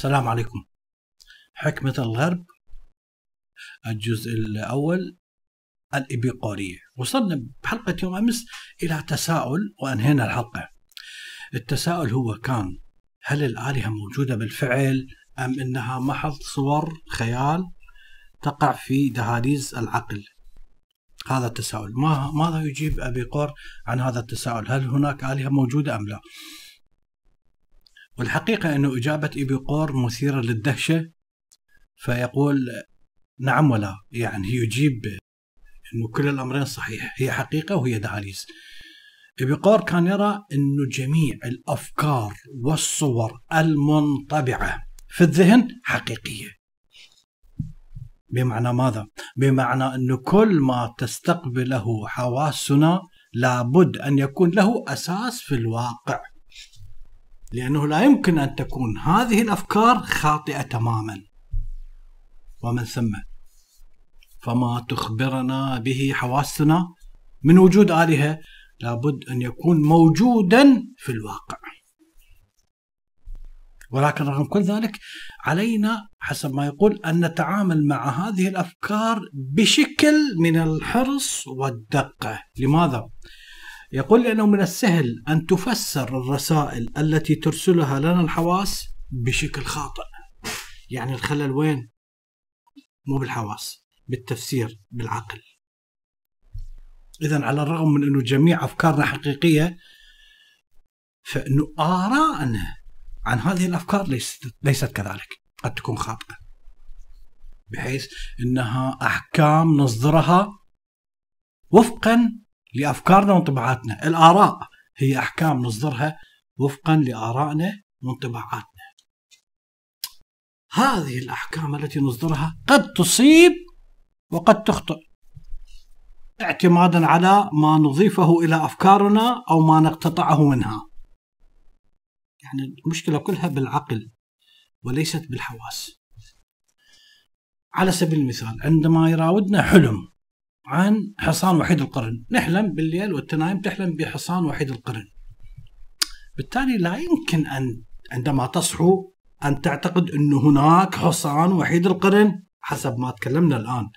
السلام عليكم. حكمة الغرب الجزء الأول الإبيقورية وصلنا بحلقة يوم أمس إلى تساؤل وأنهينا الحلقة. التساؤل هو كان هل الآلهة موجودة بالفعل أم إنها محض صور خيال تقع في دهاليز العقل؟ هذا التساؤل. ما ماذا يجيب أبيقور عن هذا التساؤل؟ هل هناك آلهة موجودة أم لا؟ والحقيقة أن إجابة إبيقور مثيرة للدهشة فيقول نعم ولا يعني يجيب أنه كل الأمرين صحيح هي حقيقة وهي دهاليز إبيقور كان يرى أنه جميع الأفكار والصور المنطبعة في الذهن حقيقية. بمعنى ماذا؟ بمعنى أنه كل ما تستقبله حواسنا لابد أن يكون له أساس في الواقع. لأنه لا يمكن أن تكون هذه الأفكار خاطئة تماما. ومن ثم فما تخبرنا به حواسنا من وجود آلهة لابد أن يكون موجودا في الواقع. ولكن رغم كل ذلك علينا حسب ما يقول أن نتعامل مع هذه الأفكار بشكل من الحرص والدقة. لماذا؟ يقول لأنه من السهل أن تفسر الرسائل التي ترسلها لنا الحواس بشكل خاطئ. يعني الخلل وين؟ مو بالحواس بالتفسير بالعقل. إذا على الرغم من أنه جميع أفكارنا حقيقية فإنه آراءنا عن هذه الأفكار ليست, ليست كذلك. قد تكون خاطئة. بحيث أنها أحكام نصدرها وفقا لأفكارنا وانطباعاتنا، الآراء هي أحكام نصدرها وفقا لآرائنا وانطباعاتنا. هذه الأحكام التي نصدرها قد تصيب وقد تخطئ. اعتمادا على ما نضيفه إلى أفكارنا أو ما نقتطعه منها. يعني المشكلة كلها بالعقل وليست بالحواس. على سبيل المثال عندما يراودنا حلم عن حصان وحيد القرن. نحلم بالليل وانت نايم تحلم بحصان وحيد القرن. بالتالي لا يمكن أن عندما تصحو أن تعتقد أن هناك حصان وحيد القرن حسب ما تكلمنا الآن.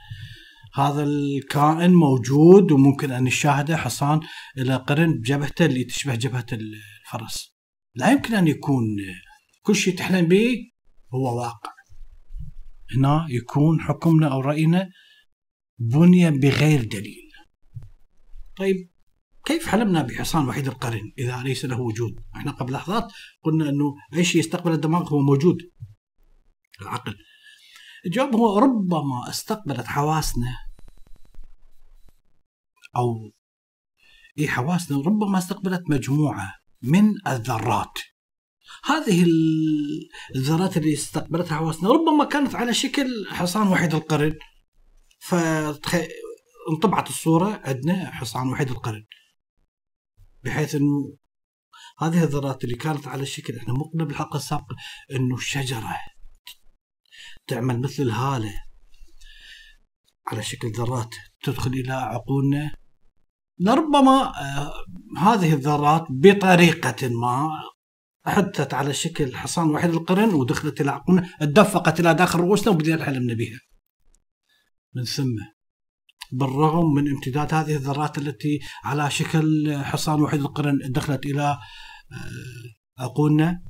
هذا الكائن موجود وممكن أن نشاهده حصان إلى قرن بجبهته اللي تشبه جبهة الفرس. لا يمكن أن يكون. كل شيء تحلم به هو واقع. هنا يكون حكمنا أو رأينا بني بغير دليل. طيب كيف حلمنا بحصان وحيد القرن إذا ليس له وجود؟ إحنا قبل لحظات قلنا أنه أي شيء يستقبل الدماغ هو موجود. العقل. الجواب هو ربما استقبلت حواسنا أو إيه حواسنا ربما استقبلت مجموعة من الذرات. هذه الذرات اللي استقبلتها حواسنا ربما كانت على شكل حصان وحيد القرن. فانطبعت الصورة عندنا حصان وحيد القرن بحيث إنه هذه الذرات اللي كانت على الشكل إحنا مو قلنا بالحلقة السابقه إنه الشجره تعمل مثل الهالة على شكل ذرات تدخل إلى عقولنا لربما آه هذه الذرات بطريقة ما حدثت على شكل حصان وحيد القرن ودخلت إلى عقولنا اتدفقت إلى داخل رؤوسنا وبدينا حلمنا بها. من ثم بالرغم من امتداد هذه الذرات التي على شكل حصان وحيد القرن دخلت إلى آه، عقولنا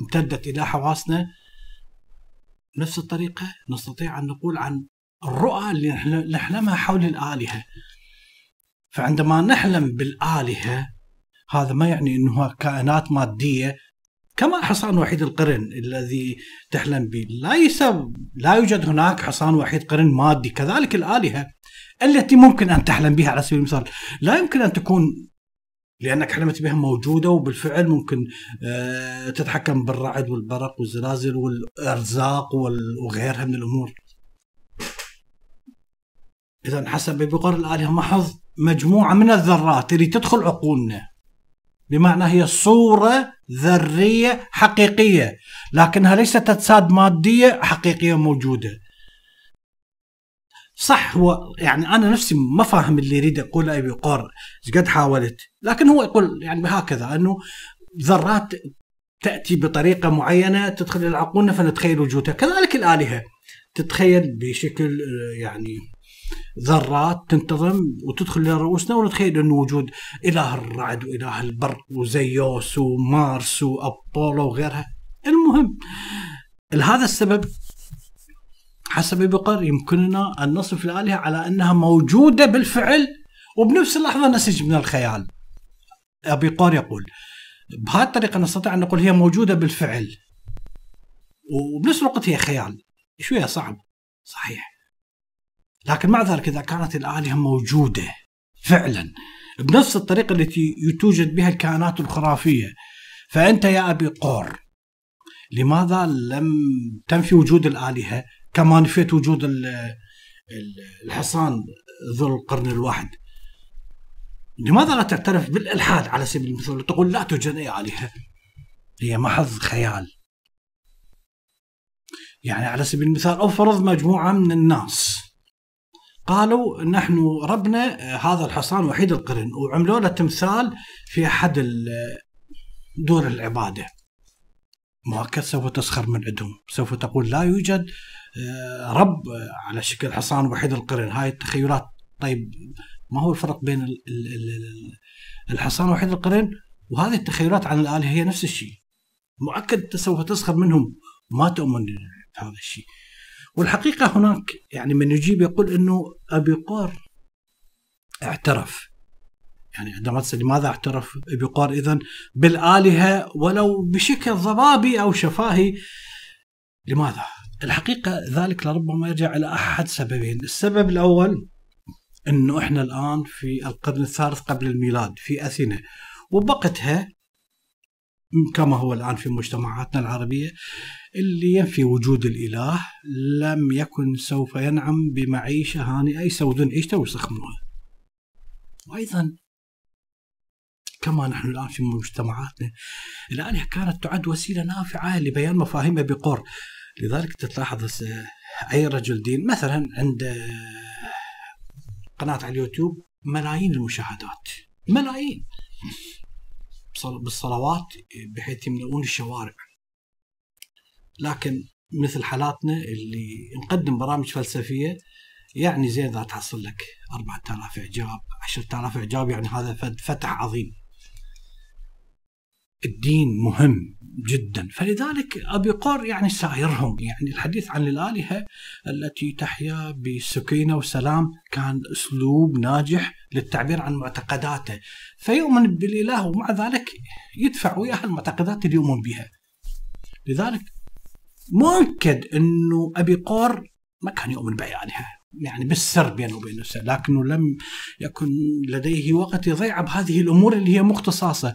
امتدت إلى حواسنا نفس الطريقة نستطيع أن نقول عن الرؤى اللي نحلمها حول الآلهة. فعندما نحلم بالآلهة هذا ما يعني إنها كائنات مادية كما حصان وحيد القرن الذي تحلم به. ليس لا يوجد هناك حصان وحيد قرن مادي. كذلك الآلهة التي ممكن أن تحلم بها على سبيل المثال. لا يمكن أن تكون لأنك حلمت بها موجودة وبالفعل ممكن آه، تتحكم بالرعد والبرق والزلازل والأرزاق وغيرها من الأمور. إذا حسب بقر الآلهة محض مجموعة من الذرات اللي تدخل عقولنا. بمعنى هي صورة ذرية حقيقية لكنها ليست أجساد مادية حقيقية موجودة. صح هو يعني أنا نفسي ما فاهم اللي يريد يقوله أبي قر قد حاولت؟ لكن هو يقول يعني هكذا أنه ذرات تأتي بطريقة معينة تدخل إلى عقولنا فنتخيل وجودها. كذلك الآلهة تتخيل بشكل آه، يعني ذرات تنتظم وتدخل إلى رؤوسنا ونتخيل انه وجود إله الرعد وإله البرق وزيوس ومارس وأبولو وغيرها. المهم لهذا السبب حسب بقر يمكننا أن نصف الآلهة على أنها موجودة بالفعل وبنفس اللحظة نسج من الخيال. أبي قور يقول بهذه الطريقة نستطيع أن نقول هي موجودة بالفعل وبنفس الوقت هي خيال. شوية صعب. صحيح. لكن مع ذلك إذا كانت الآلهة موجودة فعلا بنفس الطريقة التي توجد بها الكائنات الخرافية فأنت يا أبي قور لماذا لم تنفي وجود الآلهة كما نفيت وجود الحصان ذو القرن الواحد؟ لماذا لا تعترف بالإلحاد على سبيل المثال تقول لا توجد أي آلهة؟ هي محض خيال. يعني على سبيل المثال افرض مجموعة من الناس قالوا نحن ربنا هذا الحصان وحيد القرن وعملوا له تمثال في أحد دور العبادة. مؤكد سوف تسخر من عندهم. سوف تقول لا يوجد آه، رب على شكل حصان وحيد القرن. هاي التخيلات. طيب ما هو الفرق بين الحصان وحيد القرن؟ وهذه التخيلات عن الآلهة هي نفس الشيء. مؤكد سوف تسخر منهم. ما تؤمن بهذا الشيء. والحقيقة هناك يعني من يجيب يقول إنه أبي قار اعترف. يعني عندما تسال لماذا اعترف أبي قار اذا بالآلهة ولو بشكل ضبابي أو شفاهي؟ لماذا؟ الحقيقة ذلك لربما يرجع إلى أحد سببين، السبب الأول إنه إحنا الآن في القرن الثالث قبل الميلاد في أثينا وبقتها كما هو الآن في مجتمعاتنا العربية اللي ينفي وجود الإله لم يكن سوف ينعم بمعيشة هانئة يسودون عيشته ويسخنوها وأيضا كما نحن الآن في مجتمعاتنا الآلهة كانت تعد وسيلة نافعة لبيان مفاهيمها بقر. لذلك تلاحظ أي رجل دين مثلا عند قناة على اليوتيوب ملايين المشاهدات. ملايين. بالصلوات بحيث يملؤون الشوارع. لكن مثل حالاتنا اللي نقدم برامج فلسفية يعني زين اذا تحصل لك 4000 إعجاب 10000 إعجاب يعني هذا فتح عظيم. الدين مهم جدا. فلذلك أبي قور يعني سايرهم يعني الحديث عن الآلهة التي تحيا بسكينة وسلام كان أسلوب ناجح للتعبير عن معتقداته فيؤمن بالإله ومع ذلك يدفع وياها المعتقدات اللي يؤمن بها. لذلك مؤكد إنه أبي قور ما كان يؤمن بأيالها يعني بالسر بينه وبين نفسه لكنه لم يكن لديه وقت يضيع بهذه الأمور اللي هي مختصاصة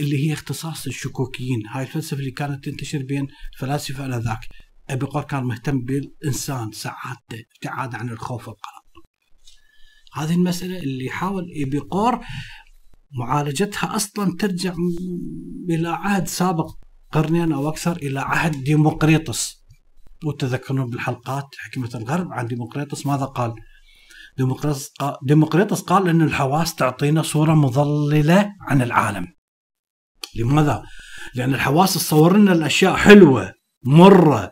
اللي هي اختصاص الشكوكيين. هاي الفلسفة اللي كانت تنتشر بين الفلاسفه آنذاك. أبي قور كان مهتم بالإنسان سعادته ابتعاد عن الخوف والقلق. هذه المسألة اللي حاول ابي قور معالجتها أصلا ترجع إلى عهد سابق قرنين أو أكثر إلى عهد ديمقريطس. وتذكرون بالحلقات حكمة الغرب عن ديمقريطس ماذا قال؟ ديمقريطس قال, ديمقريطس قال أن الحواس تعطينا صورة مضللة عن العالم. لماذا؟ لأن الحواس تصور لنا الأشياء حلوة مرة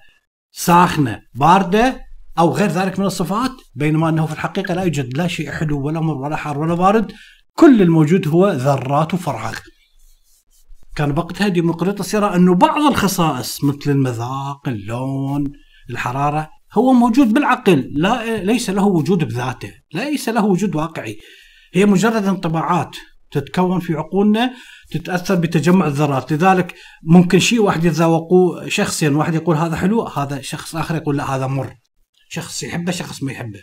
ساخنة باردة أو غير ذلك من الصفات بينما أنه في الحقيقة لا يوجد لا شيء حلو ولا مر ولا حار ولا بارد كل الموجود هو ذرات وفراغ. كان وقتها ديمقريطس يرى أنه بعض الخصائص مثل المذاق اللون الحرارة هو موجود بالعقل لا ليس له وجود بذاته ليس له وجود واقعي. هي مجرد انطباعات تتكون في عقولنا تتأثر بتجمع الذرات. لذلك ممكن شيء واحد يتذوقوه شخصيا واحد يقول هذا حلو هذا شخص آخر يقول لا هذا مر. شخص يحبه شخص ما يحبه.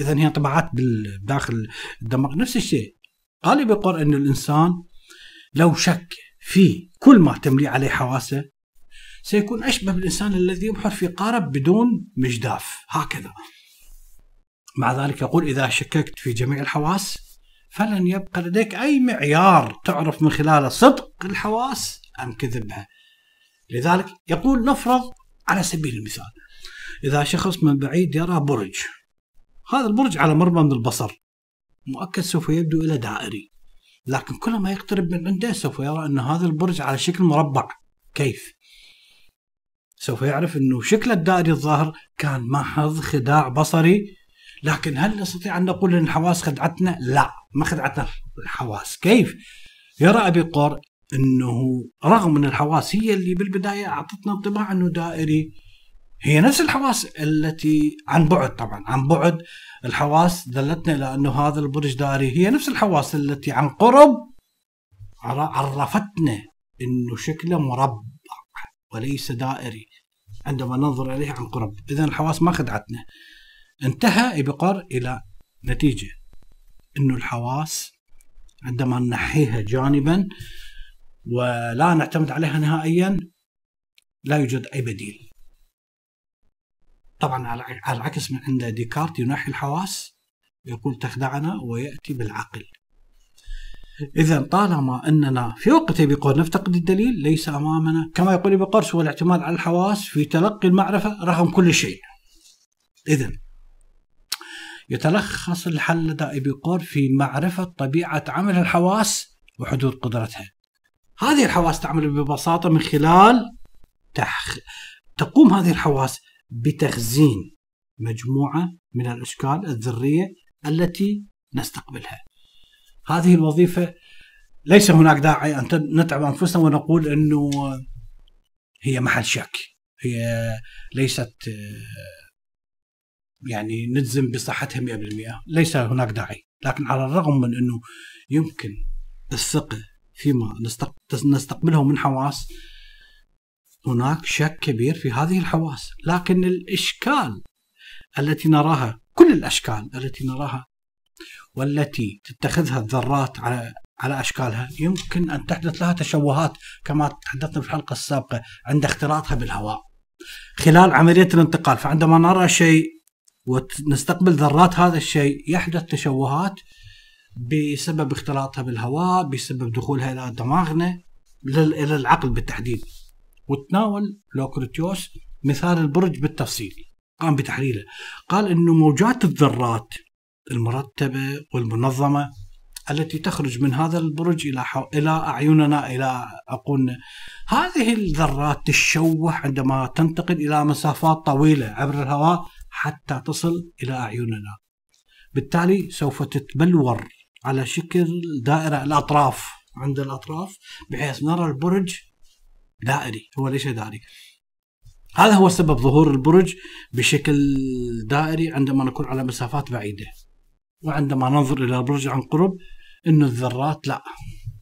اذا هي انطباعات داخل الدماغ. نفس الشيء قال بيقول ان الإنسان لو شك في كل ما تملي عليه حواسه سيكون أشبه بالإنسان الذي يبحر في قارب بدون مجداف. هكذا. مع ذلك يقول إذا شككت في جميع الحواس فلن يبقى لديك أي معيار تعرف من خلاله صدق الحواس أم كذبها. لذلك يقول نفرض على سبيل المثال إذا شخص من بعيد يرى برج. هذا البرج على مرمى من البصر. مؤكد سوف يبدو إلى دائري. لكن كل ما يقترب من عنده سوف يرى أن هذا البرج على شكل مربع. كيف؟ سوف يعرف أنه شكل الدائري الظاهر كان محض خداع بصري. لكن هل نستطيع أن نقول إن الحواس خدعتنا؟ لا ما خدعتنا. الحواس، كيف؟ يرى أبي قر أنه رغم أن الحواس هي اللي بالبداية أعطتنا انطباع أنه دائري. هي نفس الحواس التي عن بعد طبعا عن بعد الحواس دلتنا إلى أنه هذا البرج دائري هي نفس الحواس التي عن قرب عرفتنا إنه شكله مربع وليس دائري عندما ننظر إليه عن قرب. اذا الحواس ما خدعتنا. انتهى إبقار إلى نتيجة. إنه الحواس عندما نحيها جانبا ولا نعتمد عليها نهائيا لا يوجد أي بديل. طبعا على العكس من عند ديكارت ينحي الحواس يقول تخدعنا ويأتي بالعقل. اذا طالما أننا في وقت بقول نفتقد الدليل ليس أمامنا. كما يقول بقرش هو الاعتماد على الحواس في تلقي المعرفة رغم كل شيء. اذا يتلخص الحل لدى إبيقور في معرفة طبيعة عمل الحواس وحدود قدرتها. هذه الحواس تعمل ببساطة من خلال تح... تقوم هذه الحواس بتخزين مجموعة من الأشكال الذرية التي نستقبلها. هذه الوظيفة ليس هناك داعي أن نتعب أنفسنا ونقول أنه هي محل شك. هي ليست يعني نجزم بصحتها 100% ليس هناك داعي. لكن على الرغم من أنه يمكن الثقة فيما نستقبله من حواس هناك شك كبير في هذه الحواس لكن الإشكال التي نراها كل الأشكال التي نراها والتي تتخذها الذرات على على أشكالها يمكن أن تحدث لها تشوهات كما تحدثنا في الحلقة السابقة عند اختلاطها بالهواء. خلال عملية الانتقال فعندما نرى شيء ونستقبل ذرات هذا الشيء يحدث تشوهات بسبب اختلاطها بالهواء بسبب دخولها إلى دماغنا إلى العقل بالتحديد. وتناول لوكريتيوس مثال البرج بالتفصيل. قام بتحليله. قال إنه موجات الذرات المرتبة والمنظمة التي تخرج من هذا البرج إلى حو... إلى أعيننا إلى عقولنا هذه الذرات تشوه عندما تنتقل إلى مسافات طويلة عبر الهواء حتى تصل إلى أعيننا. بالتالي سوف تتبلور على شكل دائرة الأطراف عند الأطراف بحيث نرى البرج دائري هو ليس دائري؟ هذا هو سبب ظهور البرج بشكل دائري عندما نكون على مسافات بعيدة وعندما ننظر إلى البرج عن قرب أن الذرات لا.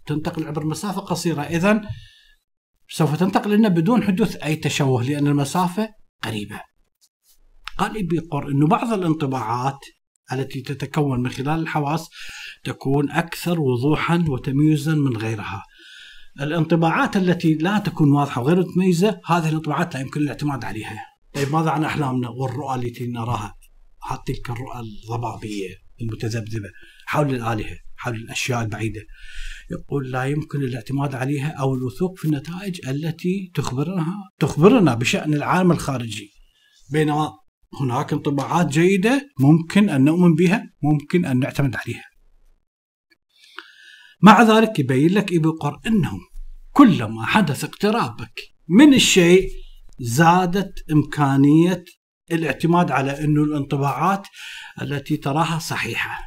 تنتقل عبر مسافة قصيرة. إذا سوف تنتقل لنا بدون حدوث أي تشوه لأن المسافة قريبة. قال إبي قر أنه بعض الانطباعات التي تتكون من خلال الحواس تكون أكثر وضوحا وتمييزا من غيرها. الانطباعات التي لا تكون واضحة وغير متميزة هذه الانطباعات لا يمكن الاعتماد عليها. طيب ماذا عن أحلامنا والرؤى التي نراها؟ تلك الرؤى الضبابية المتذبذبة حول الآلهة حول الأشياء البعيدة. يقول لا يمكن الاعتماد عليها أو الوثوق في النتائج التي تخبرنا تخبرنا بشأن العالم الخارجي. بينما هناك انطباعات جيدة ممكن أن نؤمن بها ممكن أن نعتمد عليها. مع ذلك يبين لك ابن قر أنه كلما حدث اقترابك من الشيء زادت إمكانية الاعتماد على أنه الانطباعات التي تراها صحيحة.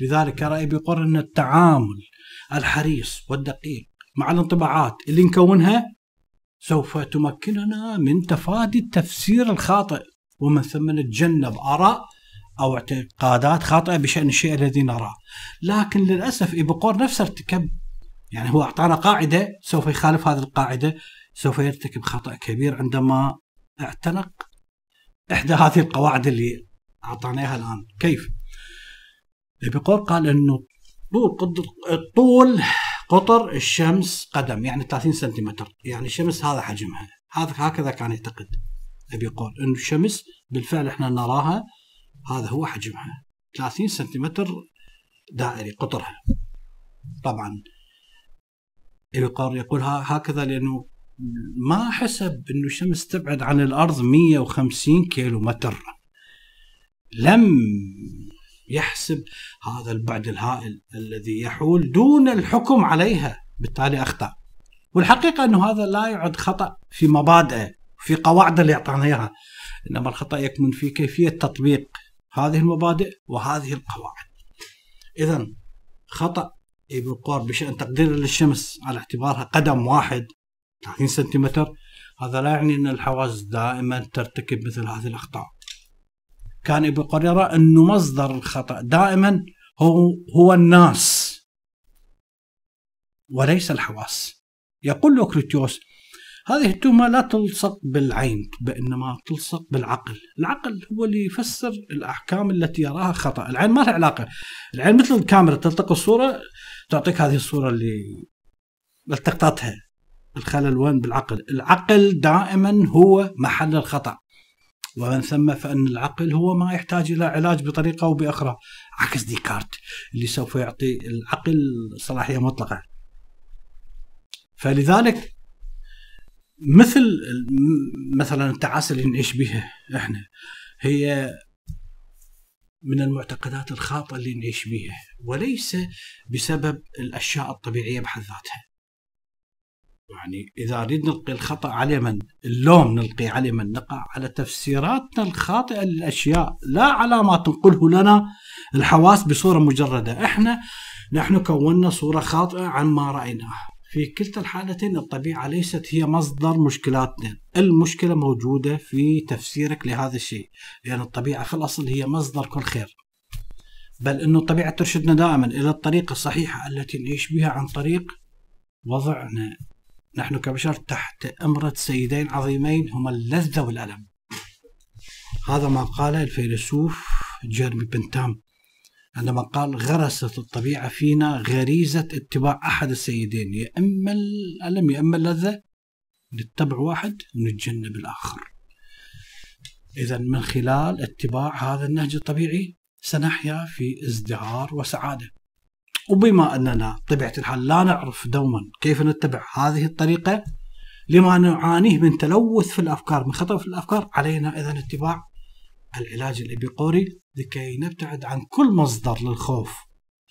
لذلك رأي بيقر أن التعامل الحريص والدقيق مع الانطباعات اللي نكونها سوف تمكننا من تفادي التفسير الخاطئ. ومن ثم نتجنب آراء أو اعتقادات خاطئة بشأن الشيء الذي نراه. لكن للأسف إبقور نفسه ارتكب يعني هو أعطانا قاعدة سوف يخالف هذه القاعدة سوف يرتكب خطأ كبير عندما اعتنق إحدى هذه القواعد اللي أعطانا الآن. كيف؟ بيقول قال إنه طول طول قطر الشمس قدم يعني 30 سنتيمتر. يعني الشمس هذا حجمها. هذا هكذا كان يعتقد بيقول إنه الشمس بالفعل إحنا نراها هذا هو حجمها. 30 سنتيمتر دائري قطرها. طبعا بيقول يقول هكذا لأنه ما حسب إنه الشمس تبعد عن الأرض 150 كيلو متر لم يحسب هذا البعد الهائل الذي يحول دون الحكم عليها. بالتالي أخطأ. والحقيقة إنه هذا لا يعد خطأ في مبادئه في قواعد اللي اعطانا اياها إنما الخطأ يكمن في كيفية تطبيق هذه المبادئ وهذه القواعد. اذا خطأ ابن بشأن تقدير للشمس على اعتبارها قدم واحد 30 سنتيمتر هذا لا يعني أن الحواس دائما ترتكب مثل هذه الأخطاء. كان ابن يرى انه مصدر الخطأ دائما هو هو الناس وليس الحواس. يقول لوكريتيوس هذه التهمة لا تلصق بالعين بإنما تلصق بالعقل. العقل هو اللي يفسر الأحكام التي يراها خطأ. العين ما لها علاقة. العين مثل الكاميرا تلتقط الصورة تعطيك هذه الصورة اللي التقطتها. الخلل وين؟ بالعقل. العقل دائما هو محل الخطأ. ومن ثم فإن العقل هو ما يحتاج إلى علاج بطريقة أو بأخرى. عكس ديكارت اللي سوف يعطي العقل صلاحية مطلقة. فلذلك مثل مثلا التعاسة اللي نعيش بها إحنا هي من المعتقدات الخاطئة اللي نعيش بها وليس بسبب الأشياء الطبيعية بحد ذاتها. يعني إذا نريد نلقي الخطأ على من؟ اللوم نلقي على من؟ نقع على تفسيراتنا الخاطئة للأشياء، لا على ما تنقله لنا الحواس بصورة مجردة، إحنا نحن كونا صورة خاطئة عن ما رأيناه. في كلتا الحالتين الطبيعة ليست هي مصدر مشكلاتنا. المشكلة موجودة في تفسيرك لهذا الشيء لأن الطبيعة في الأصل هي مصدر كل خير. بل أن الطبيعة ترشدنا دائما إلى الطريقة الصحيحة التي نعيش بها عن طريق وضعنا. نحن كبشر تحت أمرة سيدين عظيمين هما اللذة والألم. هذا ما قاله الفيلسوف جيرمي بنتام. عندما قال غرست الطبيعة فينا غريزة اتباع أحد السيدين يا إما الألم يا إما اللذة نتبع واحد ونتجنب الآخر إذا من خلال اتباع هذا النهج الطبيعي سنحيا في ازدهار وسعادة. وبما أننا طبيعة الحال لا نعرف دوما كيف نتبع هذه الطريقة لما نعانيه من تلوث في الأفكار من خطأ في الأفكار علينا إذا اتباع العلاج الإبيقوري لكي نبتعد عن كل مصدر للخوف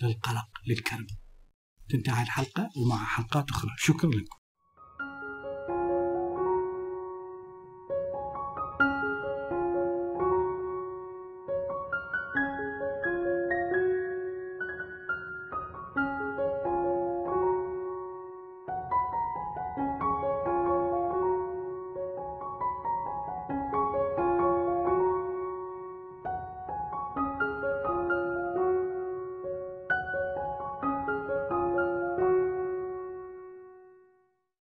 للقلق للكرب. تنتهي الحلقة ومع حلقات أخرى. شكرا لكم.